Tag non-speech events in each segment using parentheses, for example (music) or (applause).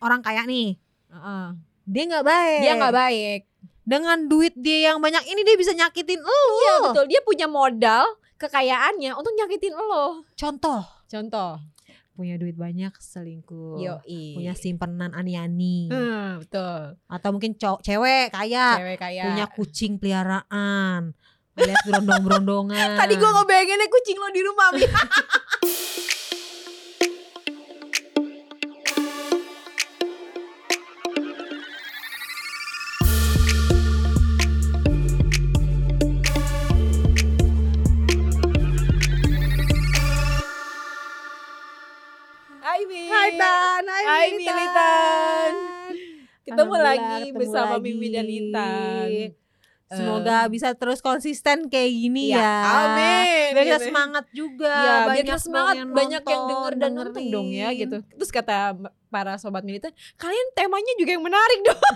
orang kaya nih Heeh. dia nggak baik Dia nggak baik. dengan duit dia yang banyak ini dia bisa nyakitin lu Iya betul. Dia punya modal kekayaannya untuk nyakitin lo. contoh Contoh. punya duit banyak selingkuh Yo punya simpenan ani-ani Hmm, betul. atau mungkin cowok cewek kaya Cewek kaya. punya kucing peliharaan alias berondong-berondongan (laughs) Tadi gua ngebayanginnya kucing lo di rumah (laughs) lagi ketemu bersama lagi. Mimi dan Intan. Semoga bisa terus konsisten kayak gini Ya, ya. amin, Biar kita gitu. semangat juga. Biar banyak kita semangat yang banyak yang denger dan nonton dong ya gitu. Terus kata para sobat militan, kalian temanya juga yang menarik dong. (laughs)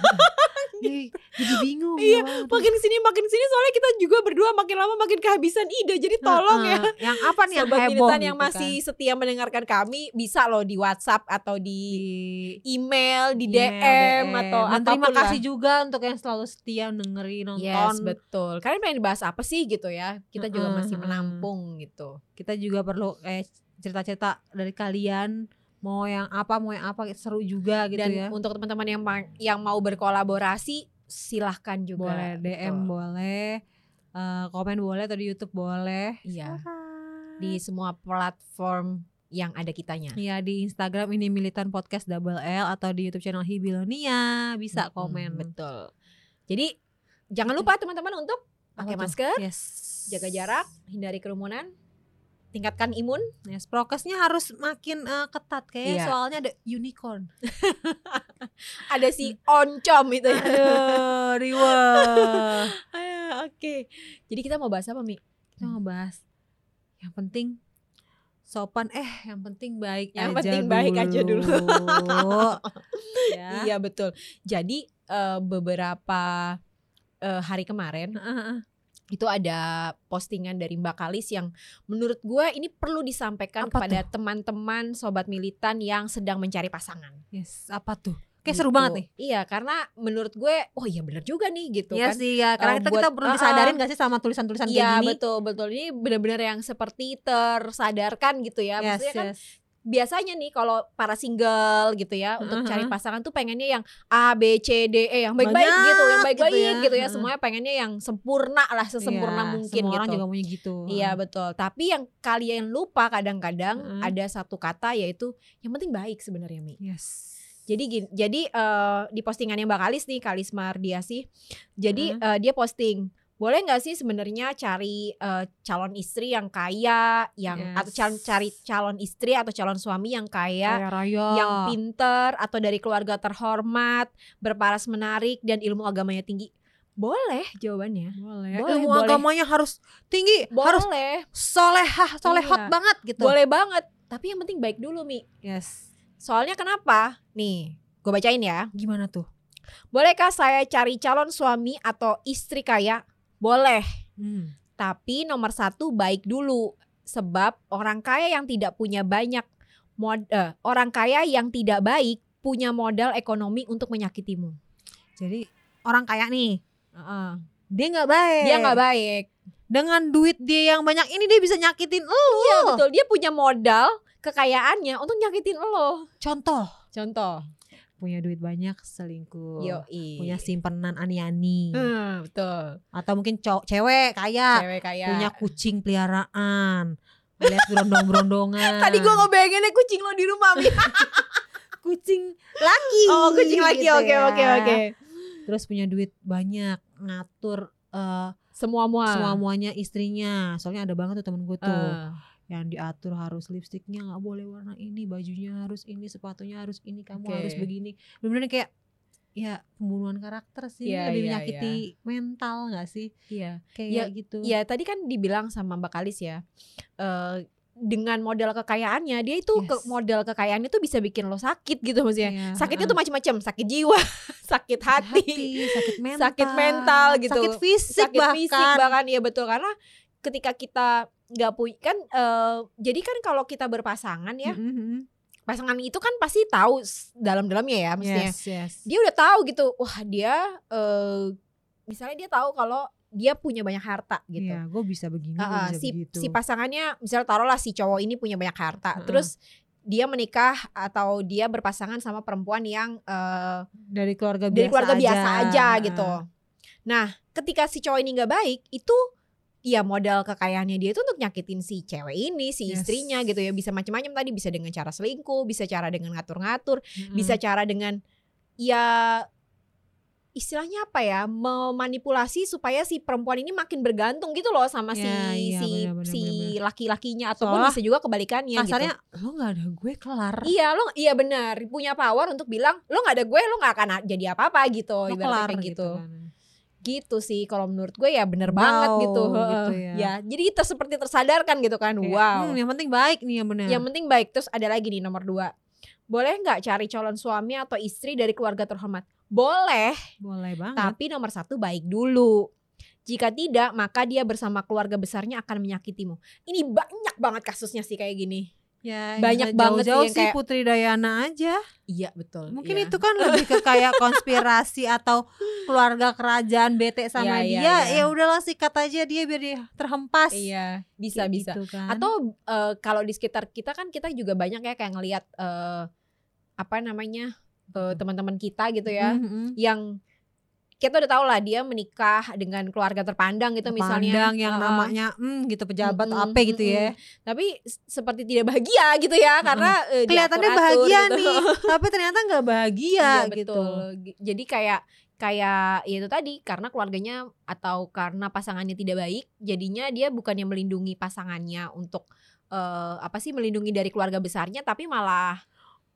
Ih, Jadi bingung. Iya, ya, waduh. makin sini makin sini soalnya kita juga berdua makin lama makin kehabisan ide. Jadi tolong ya. Yang apa nih yang Sobat heboh militan yang gitu masih kan. setia mendengarkan kami bisa loh di WhatsApp atau di di email, di email, DM, atau Dan terima lah. kasih juga untuk yang selalu setia dengerin nonton. Yes, betul. Kalian pengen dibahas apa sih gitu ya? Kita juga masih menampung gitu. Kita juga perlu eh cerita-cerita dari kalian mau yang apa mau yang apa seru juga gitu Dan ya. untuk teman-teman yang ma- yang mau berkolaborasi silahkan juga. boleh DM gitu. boleh eh, komen boleh atau di YouTube boleh. Iya. Di semua platform yang ada kitanya. Iya di Instagram ini Militan Podcast Double L atau di YouTube channel Hibilonia bisa komen. betul. Jadi jangan Gitu. lupa teman-teman untuk pakai masker, Yes. jaga jarak, hindari kerumunan, tingkatkan imun. Yes, prokesnya harus makin eh, ketat kayak Iya. soalnya ada unicorn. (laughs) Ada si oncom itu ya. Aduh, Riwa. (laughs) Oke. Jadi kita mau bahas apa, Mi? Kita mau bahas yang penting sopan eh yang penting baik Yang aja penting baik aja dulu. (laughs) ya. Iya betul. Jadi eh, beberapa eh, hari kemarin Heeh. Itu ada postingan dari Mbak Kalis yang menurut gue ini perlu disampaikan Apa kepada teman-teman sobat militan yang sedang mencari pasangan. Yes, apa tuh? Kayak seru Gitu. banget nih. Iya, karena menurut gue, oh iya bener juga nih gitu Iya kan. sih ya, karena Eh, kita, buat- kita perlu disadarin gak sih sama tulisan-tulisan Iya kayak gini? betul betul ini benar-benar yang seperti tersadarkan gitu ya. Yes, Maksudnya kan yes. Biasanya nih kalau para single gitu ya untuk Uh-huh. cari pasangan tuh pengennya yang A B C D E yang baik-baik Banyak gitu, yang baik-baik gitu ya. gitu ya. Semuanya pengennya yang sempurna lah, sesempurna Iya, mungkin semua orang gitu. juga punya gitu. Iya betul. Tapi yang kalian lupa kadang-kadang Mm. ada satu kata yaitu yang penting baik sebenarnya Mi. Yes. Jadi gini, jadi eh, di postingannya Mbak Kalis nih Kalis Mardiasi. Jadi Mm. eh, dia posting boleh nggak sih sebenarnya cari eh, calon istri yang kaya, yang Yes. atau calon cari calon istri atau calon suami yang kaya, Kaya raya. yang pinter atau dari keluarga terhormat, berparas menarik dan ilmu agamanya tinggi. Boleh jawabannya. boleh. Boleh, Ilmu boleh. agamanya harus tinggi, harus Boleh. solehah, solehot Iya. banget gitu. Boleh banget. Tapi yang penting baik dulu Mi. Yes. Soalnya kenapa? Nih, gue bacain ya. Gimana tuh? Bolehkah saya cari calon suami atau istri kaya? Boleh. Hmm. Tapi nomor satu baik dulu. Sebab orang kaya yang tidak punya banyak mod, eh, orang kaya yang tidak baik punya modal ekonomi untuk menyakitimu. Jadi orang kaya nih, Heeh. dia nggak baik. Dia nggak baik. Dengan duit dia yang banyak ini dia bisa nyakitin lu. Iya betul. Dia punya modal kekayaannya untuk nyakitin lo. Contoh, Contoh. Punya duit banyak selingkuh. Yoi. Punya simpenan ani-ani. Hmm, betul. Atau mungkin cowok cewek kaya Cewek kaya. punya kucing peliharaan. Alias berondong-berondongan. Tadi gue ngebayanginnya kucing lo di rumah. (laughs) Kucing laki. Oh kucing lagi. gitu Oke ya. oke oke. Terus punya duit banyak, ngatur eh, Semua mua. semua muanya istrinya. Soalnya ada banget tuh temen gue tuh. Eh. Yang diatur harus lipstiknya nggak boleh warna ini bajunya harus ini sepatunya harus ini kamu Oke. harus begini benar-benar kayak ya pembunuhan karakter sih Iya, lebih iya, menyakiti mental nggak sih Iya. kayak gitu Ya tadi kan dibilang sama Mbak Kalis ya. eh dengan modal kekayaannya dia itu ke Yes. modal kekayaannya tuh bisa bikin lo sakit gitu maksudnya. Iya, Sakitnya heeh. tuh macam-macam, sakit jiwa, (laughs) sakit hati, sakit mental sakit mental gitu. sakit fisik sakit bahkan fisik bahkan ya betul karena ketika kita nggak punya kan eh, jadi kan kalau kita berpasangan ya Mhm. pasangan itu kan pasti tahu dalam-dalamnya ya maksudnya Yes, yes. dia udah tahu gitu wah dia eh misalnya dia tahu kalau dia punya banyak harta gitu Iya, gue bisa begini, ah, bisa si begitu. si pasangannya misalnya taruhlah si cowok ini punya banyak harta Heeh. terus dia menikah atau dia berpasangan sama perempuan yang eh, dari keluarga dari biasa keluarga aja. biasa aja gitu nah ketika si cowok ini nggak baik itu ya modal kekayaannya dia itu untuk nyakitin si cewek ini si Yes. istrinya gitu ya bisa macam-macam tadi bisa dengan cara selingkuh bisa cara dengan ngatur-ngatur Mm-mm. bisa cara dengan ya istilahnya apa ya memanipulasi supaya si perempuan ini makin bergantung gitu loh sama si Ya, si benar, benar, si benar, laki-lakinya ataupun Seolah bisa juga kebalikannya kasarnya gitu. lo nggak ada gue kelar. Iya lo iya benar punya power untuk bilang lo nggak ada gue lo nggak akan jadi apa-apa gitu Lo ibaratnya kelar kayak gitu. kan. Gitu sih kalau menurut gue ya bener banget Wow, gitu. gitu Heeh. ya. jadi ter seperti tersadarkan gitu kan. Kayak, wow. hmm, yang penting baik nih yang benar. Yang penting baik. Terus ada lagi nih nomor dua. Boleh nggak cari calon suami atau istri dari keluarga terhormat? Boleh, Boleh banget. tapi nomor satu baik dulu. Jika tidak, maka dia bersama keluarga besarnya akan menyakitimu. Ini banyak banget kasusnya sih kayak gini. Ya, banyak banget sih jauh-jauh yang sih kayak- Putri Dayana aja. Iya betul. Mungkin iya. itu kan lebih ke kayak konspirasi atau (laughs) keluarga kerajaan bete sama Iya, iya, dia. iya. Ya udahlah sikat aja dia biar dia terhempas. Iya, bisa Kayak bisa. gitu kan. Atau eh, kalau di sekitar kita kan kita juga banyak ya kayak ngelihat eh, apa namanya eh, teman-teman kita gitu ya, Mhm. yang kita udah tahu lah dia menikah dengan keluarga terpandang gitu misalnya. Pandang yang Heeh. namanya hmm gitu pejabat Mm-mm, apa gitu ya. Tapi seperti tidak bahagia gitu ya karena eh, Kelihatannya bahagia gitu. nih, tapi ternyata nggak bahagia Iya gitu. betul. Jadi kayak kayak ya itu tadi karena keluarganya atau karena pasangannya tidak baik, jadinya dia bukannya melindungi pasangannya untuk eh, apa sih melindungi dari keluarga besarnya, tapi malah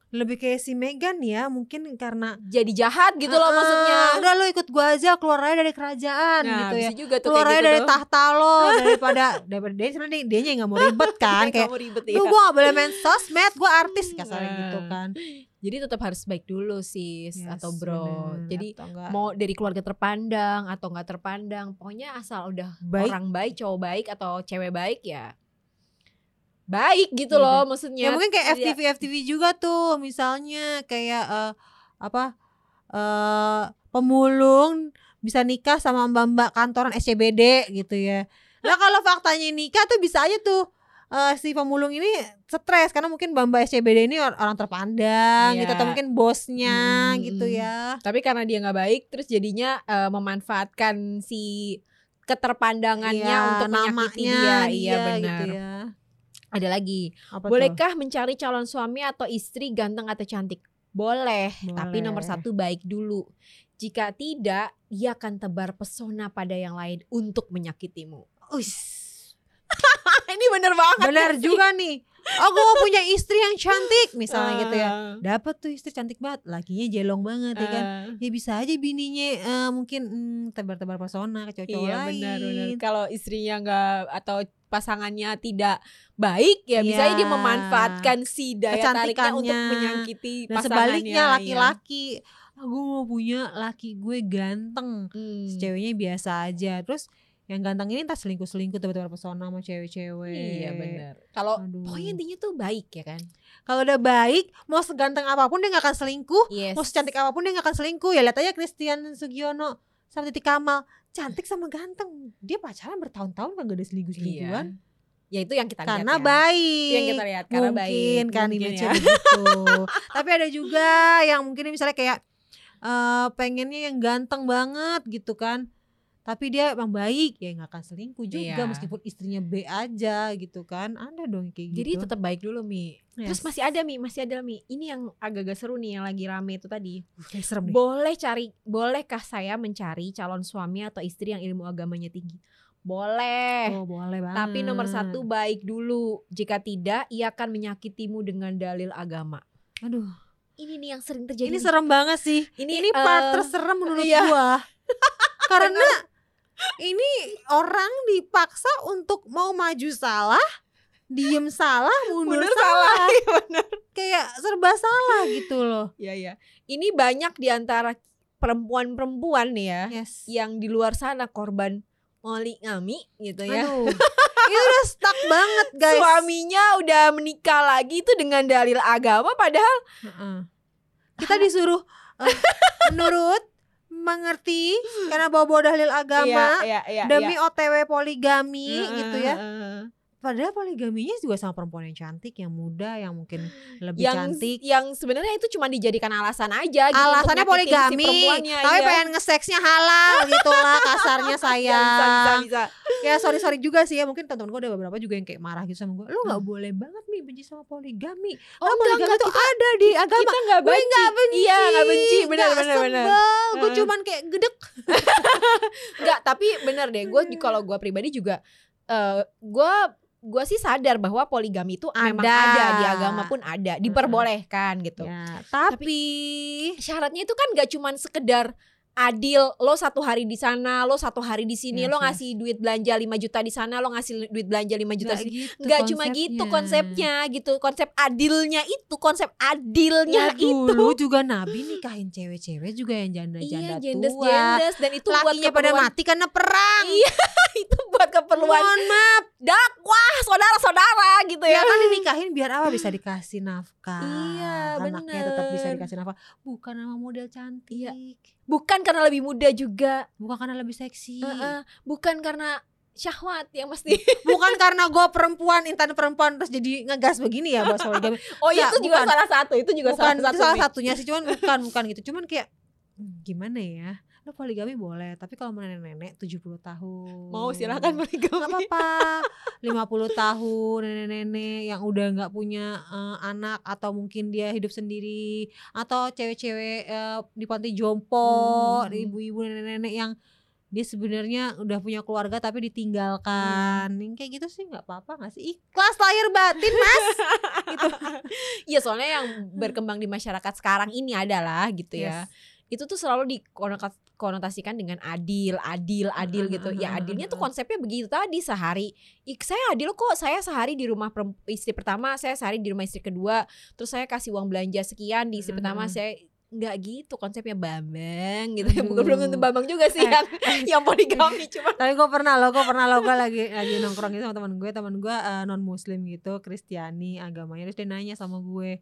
Lebih kayak si Megan ya, mungkin karena jadi jahat gitu loh "Ah, maksudnya. Udah lo ikut gua aja keluar aja dari kerajaan Nah, gitu ya. juga tuh Keluar aja gitu dari tuh. tahta lo (laughs) daripada daripada dia sebenarnya dia nya nggak mau ribet (laughs) kan Kayak kamu ribet ya. gue gak boleh main sosmed Gue artis kasarnya Nah. gitu kan Jadi tetap harus baik dulu sis Yes, atau bro. bener. Jadi mau dari keluarga terpandang atau nggak terpandang, pokoknya asal udah baik orang baik, cowok baik atau cewek baik ya baik gitu Iya, loh maksudnya. Ya mungkin kayak Tidak- FTV FTV juga tuh Misalnya kayak eh, Apa eh Pemulung Bisa nikah sama mbak-mbak kantoran SCBD gitu ya Nah kalau faktanya nikah tuh bisa aja tuh eh, si pemulung ini stres karena mungkin mbak-mbak SCBD ini or- orang terpandang Iya. gitu atau mungkin bosnya Hmm, gitu hmm. ya Tapi karena dia nggak baik, terus jadinya eh, memanfaatkan si keterpandangannya Iya, untuk menyakiti dia. Iya dia benar. gitu ya. Ada lagi. Apa tuh? Bolehkah mencari calon suami atau istri ganteng atau cantik? Boleh, tapi nomor Boleh. satu baik dulu. Jika tidak, ia akan tebar pesona pada yang lain untuk menyakitimu. (laughs) Ini bener banget. Sih? juga nih. Oh gue mau punya istri yang cantik misalnya gitu ya. Ah, Dapat tuh istri cantik banget, lakinya jelong banget ya kan. ah. Ya bisa aja bininya eh, mungkin hmm, tebar-tebar pesona ke cowok-cowok Iya lain. benar benar. Kalau istrinya nggak atau pasangannya tidak baik ya bisa Iya. dia memanfaatkan si daya tariknya untuk menyakiti Dan pasangannya. sebaliknya iya. laki-laki, ah, gue mau punya laki gue ganteng, Hmm. si ceweknya biasa aja. Terus yang ganteng ini entah selingkuh-selingkuh tebar-tebar pesona sama cewek-cewek. Iya benar. Kalau pokoknya intinya tuh baik ya kan. Kalau udah baik, mau seganteng apa pun dia gak akan selingkuh. Yes. Mau secantik apa pun dia gak akan selingkuh Ya lihat aja Christian Sugiono Sama Titi Kamal Cantik sama ganteng Dia pacaran bertahun-tahun kan gak ada selingkuh-selingkuhan Ya itu yang kita Karena lihat ya. baik yang kita lihat karena baik. Mungkin kan Mungkin ya. begitu (laughs) Tapi ada juga yang mungkin misalnya kayak eh Pengennya yang ganteng banget gitu kan tapi dia emang baik ya nggak akan selingkuh juga Iya. meskipun istrinya B aja gitu kan ada dong kayak gitu Jadi tetap baik dulu Mi. Terus Yes. masih ada Mi, masih ada Mi. Ini yang agak-agak seru nih yang lagi rame itu tadi. Kayak serem nih. Boleh cari, bolehkah saya mencari calon suami atau istri yang ilmu agamanya tinggi? Boleh. oh boleh banget Tapi nomor satu baik dulu. Jika tidak, ia akan menyakitimu dengan dalil agama. aduh Ini nih yang sering terjadi. ini nih. serem banget sih Ini, ini part eh, terserem menurut iya. gua (laughs) karena ini orang dipaksa untuk mau maju salah diem salah mundur Bener salah salah. (laughs) Iya, bener. kayak serba salah gitu loh Iya, iya. Ini banyak di antara perempuan-perempuan nih ya yes yang di luar sana korban poligami gitu ya. aduh (laughs) itu udah stuck banget guys Suaminya udah menikah lagi itu dengan dalil agama padahal Heeh. kita disuruh eh, (laughs) menurut mengerti karena bawa-bawa dalil agama iya, iya, demi iya. OTW poligami Heeh, gitu ya heeh. Padahal poligaminya juga sama perempuan yang cantik yang muda yang mungkin lebih yang cantik yang sebenarnya itu cuma dijadikan alasan aja gitu alasannya si poligami perempuannya, tapi iya. pengen nge-seksnya halal gitu lah kasarnya (laughs) saya bisa, bisa, bisa. ya sorry sorry juga sih ya mungkin temen-temen gue ada beberapa juga yang kayak marah gitu sama gue lu nggak Hmm. boleh banget nih benci sama poligami Oh, Karena enggak, poligami enggak, tuh ada di agama kita nggak gue benci. nggak benci Iya, nggak benci. Benar, nggak benar, benar. sebel. gue cuman kayak gedek (laughs) Enggak, tapi bener deh. Gue kalau gue pribadi juga eh gue gue sih sadar bahwa poligami itu memang Ada. ada di agama pun ada, diperbolehkan gitu. ya tapi Syaratnya itu kan gak cuman sekedar adil lo satu hari di sana lo satu hari di sini Yes, lo yes. ngasih duit belanja 5 juta di sana lo ngasih duit belanja 5 juta nggak gitu nggak cuma gitu konsepnya gitu. Konsep adilnya itu konsep adilnya ya itu. dulu juga nabi nikahin cewek-cewek juga yang janda-janda iya jendes tua. jendes dan itu buat lakinya pada keperluan mati karena perang. Iya, (laughs) itu buat keperluan mohon maaf dakwah saudara-saudara gitu ya. ya kan dinikahin biar apa bisa dikasih nafkah Iya, anaknya tetap bisa bener. dikasih nafkah bukan nama model cantik Iya. Bukan karena lebih muda juga, bukan karena lebih seksi Heeh, bukan karena syahwat yang mesti. bukan (laughs) karena gue perempuan intan perempuan terus jadi ngegas begini ya buat (laughs) poligami Oh Nggak, itu juga bukan. salah satu, itu juga bukan salah itu satu. salah satunya sih cuman bukan bukan gitu cuman kayak hmm, gimana ya lo poligami boleh tapi kalau mau nenek-nenek 70 tahun Mau silakan poligami. nggak apa-apa 50 tahun nenek-nenek yang udah nggak punya eh, anak atau mungkin dia hidup sendiri atau cewek-cewek eh, di panti jompo Hmm. ibu-ibu nenek-nenek yang dia sebenarnya udah punya keluarga tapi ditinggalkan Hmm. Kayak gitu sih nggak apa-apa nggak sih ikhlas lahir batin mas (laughs) Iya soalnya yang berkembang di masyarakat sekarang ini adalah gitu ya. Itu tuh selalu dikonotasikan dengan adil, adil, adil gitu. Ya adilnya tuh konsepnya begitu tadi sehari. Ik, saya adil kok. Saya sehari di rumah istri pertama, saya sehari di rumah istri kedua. Terus saya kasih uang belanja sekian di istri pertama, Mhm. saya nggak gitu konsepnya Bambang gitu ya bukan belum tentu Bambang juga sih Eh. yang yang poligami cuma tapi gue pernah loh gue pernah loh gue lagi lagi nongkrong gitu sama teman gue teman gue non muslim gitu Kristiani agamanya terus dia nanya sama gue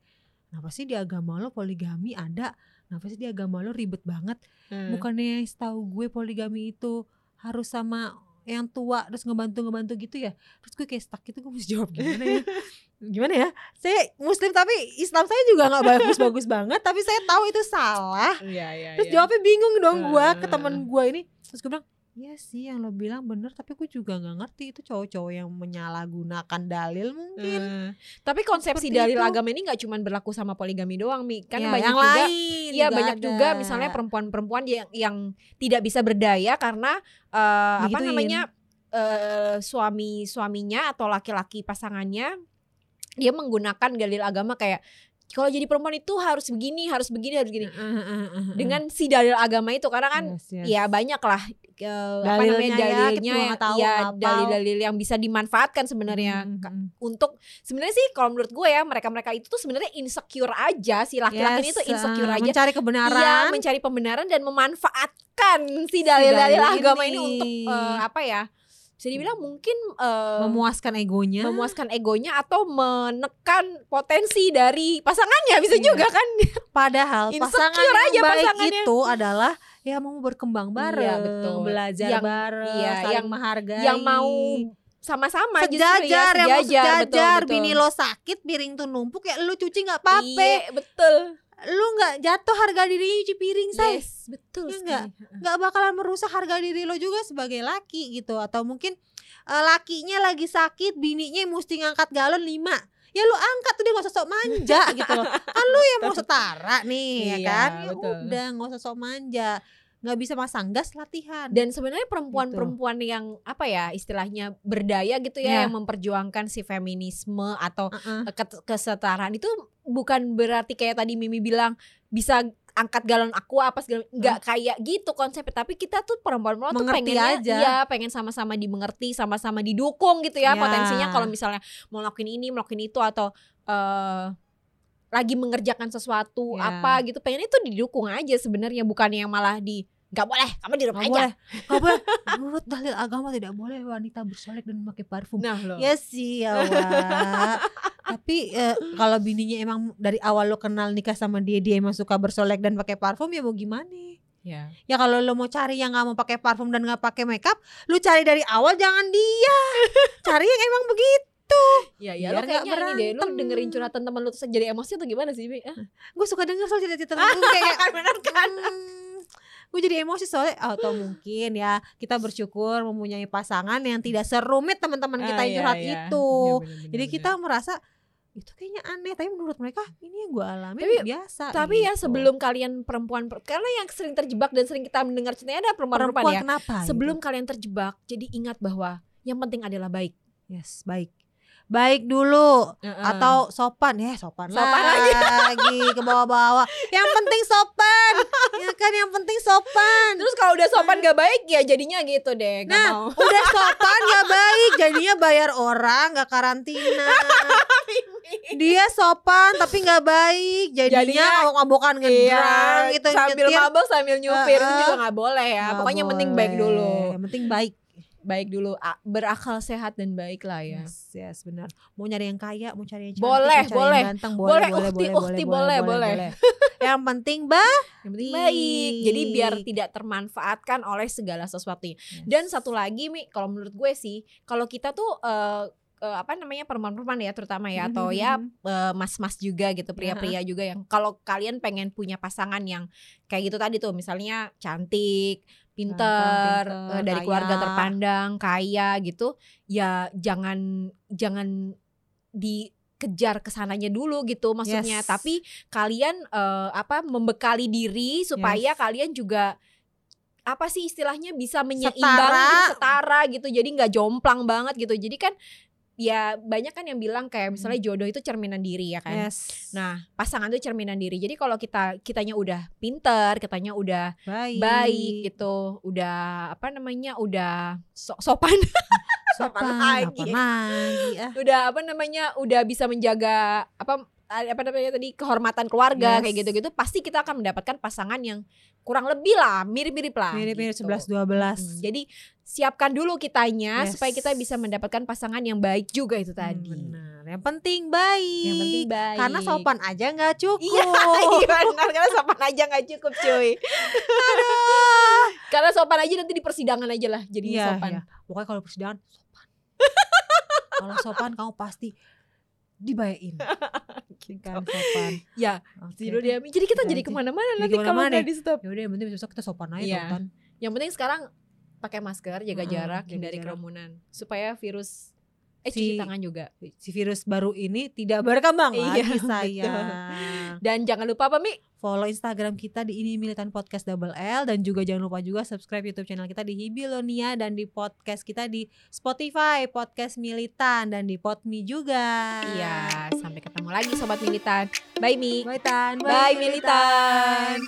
kenapa sih di agama lo poligami ada kenapa sih di agama lo ribet banget? Hmm. bukannya setahu gue poligami itu harus sama yang tua terus ngebantu ngebantu gitu ya? Terus gue kayak stuck gitu gue mesti jawab gimana ya? (laughs) Gimana ya? Saya muslim tapi Islam saya juga nggak bagus bagus banget tapi saya tahu itu salah. Iya, iya, terus iya. jawabnya bingung dong gue ke teman gue ini. Terus gue bilang Iya sih yang lo bilang bener tapi gue juga nggak ngerti itu cowok-cowok yang menyalahgunakan dalil mungkin Eh, tapi konsepsi Seperti dalil itu. agama ini nggak cuma berlaku sama poligami doang, Mi. Kan Ya, banyak yang juga lain Iya banyak ada. juga misalnya perempuan-perempuan yang yang tidak bisa berdaya karena eh, apa namanya eh, suami suaminya atau laki-laki pasangannya dia menggunakan dalil agama kayak kalau jadi perempuan itu harus begini harus begini harus begini dengan si dalil agama itu karena kan Yes, yes. ya banyak lah eh, apa namanya Dalilnya ya, dalilnya nggak tahu, ya dalil-dalil yang bisa dimanfaatkan sebenarnya Mm, mm, Ka- mm. untuk sebenarnya sih kalau menurut gue ya mereka-mereka itu tuh sebenarnya insecure aja si laki-laki Yes, tuh insecure eh, aja mencari kebenaran mencari pembenaran dan memanfaatkan si dalil-dalil dalil agama ini, ini. untuk eh, apa ya? Bisa dibilang mungkin eh, memuaskan egonya memuaskan egonya atau menekan potensi dari pasangannya bisa Iya. juga kan? padahal pasangan yang aja baik pasangannya. itu adalah ya mau berkembang bareng Iya, betul. belajar Yang- bareng iya, saling yang- menghargai Yang mau sama-sama justru sejajar ya, yang mau sejajar, sejajar betul, betul. bini lo sakit piring tuh numpuk ya lu cuci nggak apa-apa Iya, betul. Lu nggak jatuh harga diri nyuci piring say Yes, betul Iya sekali. nggak? Bakalan merusak harga diri lo juga sebagai laki gitu. Atau mungkin eh, lakinya lagi sakit bininya mesti ngangkat galon 5 ya lu angkat tuh dia nggak usah sok manja (laughs) gitu loh. Kan lu yang mau setara nih ya Iya, kan? Ya betul. udah nggak usah sok manja. Nggak bisa masang gas latihan. Dan sebenarnya perempuan-perempuan yang apa ya istilahnya berdaya gitu ya Iya. yang memperjuangkan si feminisme atau Heeh. ke- kesetaraan itu bukan berarti kayak tadi Mimi bilang bisa angkat galon aku apa segala nggak kayak gitu konsepnya tapi kita tuh perempuan-perempuan tuh pengennya aja. ya pengen sama-sama dimengerti sama-sama didukung gitu ya Ya. potensinya kalau misalnya mau ngelakuin ini melakukan itu atau eh lagi mengerjakan sesuatu Ya. apa gitu pengen itu didukung aja sebenarnya bukan yang malah di nggak boleh kamu di rumah Gak aja boleh, gak boleh. (laughs) Menurut dalil agama tidak boleh wanita bersolek dan memakai parfum. nah loh Ya sih, ya. Tapi eh, kalau bininya emang dari awal lo kenal nikah sama dia, dia emang suka bersolek dan pakai parfum ya mau gimana? ya Ya kalau lo mau cari yang nggak mau pakai parfum dan nggak pakai makeup, lu cari dari awal jangan dia. cari yang emang begitu. ya ya lo kayaknya ini deh lo dengerin curhatan temen lu terus jadi emosi atau gimana sih Mi? Ah, Gue suka denger soal cerita-cerita gue kayak kan (laughs) bener kan gue jadi emosi soalnya atau mungkin ya kita bersyukur mempunyai pasangan yang tidak serumit teman-teman kita Ah, yang iya, curhat iya. itu. Iya, bener-bener, Jadi bener. kita merasa itu kayaknya aneh, tapi menurut mereka ini yang gue alami Tapi- biasa. tapi ya gitu. sebelum kalian perempuan karena yang sering terjebak dan sering kita mendengar ceritanya ada perempuan-perempuan perempuan ya kenapa? sebelum kalian terjebak jadi ingat bahwa yang penting adalah baik gitu. yes baik, baik dulu atau sopan ya sopan, Sopan lagi ke bawah-bawah. Yang penting sopan, ya kan yang penting sopan. terus kalau udah sopan gak baik ya jadinya gitu deh gak Nah, mau udah sopan gak baik, (laughs) jadinya bayar orang gak karantina. (laughs) Dia sopan tapi nggak baik, jadinya Jadinya- mabok-mabokan ngedrang gitu Iya, sambil nyetir. mabok sambil nyupir itu Heeh. juga nggak boleh ya Nggak pokoknya yang penting baik boleh. dulu Yang penting baik. baik dulu berakal sehat dan baik lah ya Yes, yes benar. Mau nyari yang kaya, mau cari yang cantik, Boleh, mau cari boleh. yang ganteng, Boleh, boleh, boleh, ukti, boleh, ukti, boleh, boleh, boleh. Yang penting bah. yang penting Baik. jadi biar tidak termanfaatkan oleh segala sesuatunya dan satu lagi mi kalau menurut gue sih kalau kita tuh eh, eh, apa namanya perempuan-perempuan ya terutama ya atau ya eh, mas-mas juga gitu pria-pria juga yang kalau kalian pengen punya pasangan yang kayak gitu tadi tuh misalnya cantik pinter, pinter, eh, dari kaya. keluarga terpandang kaya gitu ya jangan jangan dikejar ke sananya dulu gitu maksudnya Yes. tapi kalian eh, apa membekali diri supaya Yes. kalian juga apa sih istilahnya bisa menyeimbang Setara. gitu, setara gitu jadi nggak jomplang banget gitu jadi kan ya banyak kan yang bilang kayak misalnya jodoh itu cerminan diri ya kan Yes. nah pasangan itu cerminan diri jadi kalau kita kitanya udah pinter kitanya udah baik. baik gitu udah apa namanya udah so- sopan Sopan, (laughs) lagi. apa lagi ah. udah apa namanya udah bisa menjaga apa apa namanya tadi kehormatan keluarga Yes. kayak gitu-gitu pasti kita akan mendapatkan pasangan yang kurang lebih lah mirip-mirip lah Mirip-mirip gitu. 11 12. Hmm, jadi siapkan dulu kitanya Yes. supaya kita bisa mendapatkan pasangan yang baik juga itu tadi Hmm, benar. Yang penting baik. yang penting baik Karena sopan aja nggak cukup. Iya, (laughs) iya benar karena sopan aja nggak cukup cuy. karena sopan aja nanti di persidangan aja lah jadi Iya, sopan. iya. Pokoknya kalau persidangan sopan. (laughs) kalau sopan kamu pasti dibayain. Kan sopan. Ya, Oke. Tidur dia. Jadi kita Kita jadi ke mana-mana nanti kalau ke mana-mana nggak di stop. Ya udah yang penting besok kita sopan aja Iya. Tonton. Yang penting sekarang pakai masker, jaga jarak, hindari kerumunan supaya virus eh Si- cuci tangan juga. Si virus baru ini tidak berkembang Iya, lagi sayang. Dan jangan lupa apa Mi? Follow Instagram kita di ini Militan Podcast Double L dan juga jangan lupa juga subscribe YouTube channel kita di Hibilonia dan di podcast kita di Spotify Podcast Militan dan di Podme juga. Iya, sampai ketemu lagi sobat militan. Bye Mi. Bye Tan. Bye, Militan.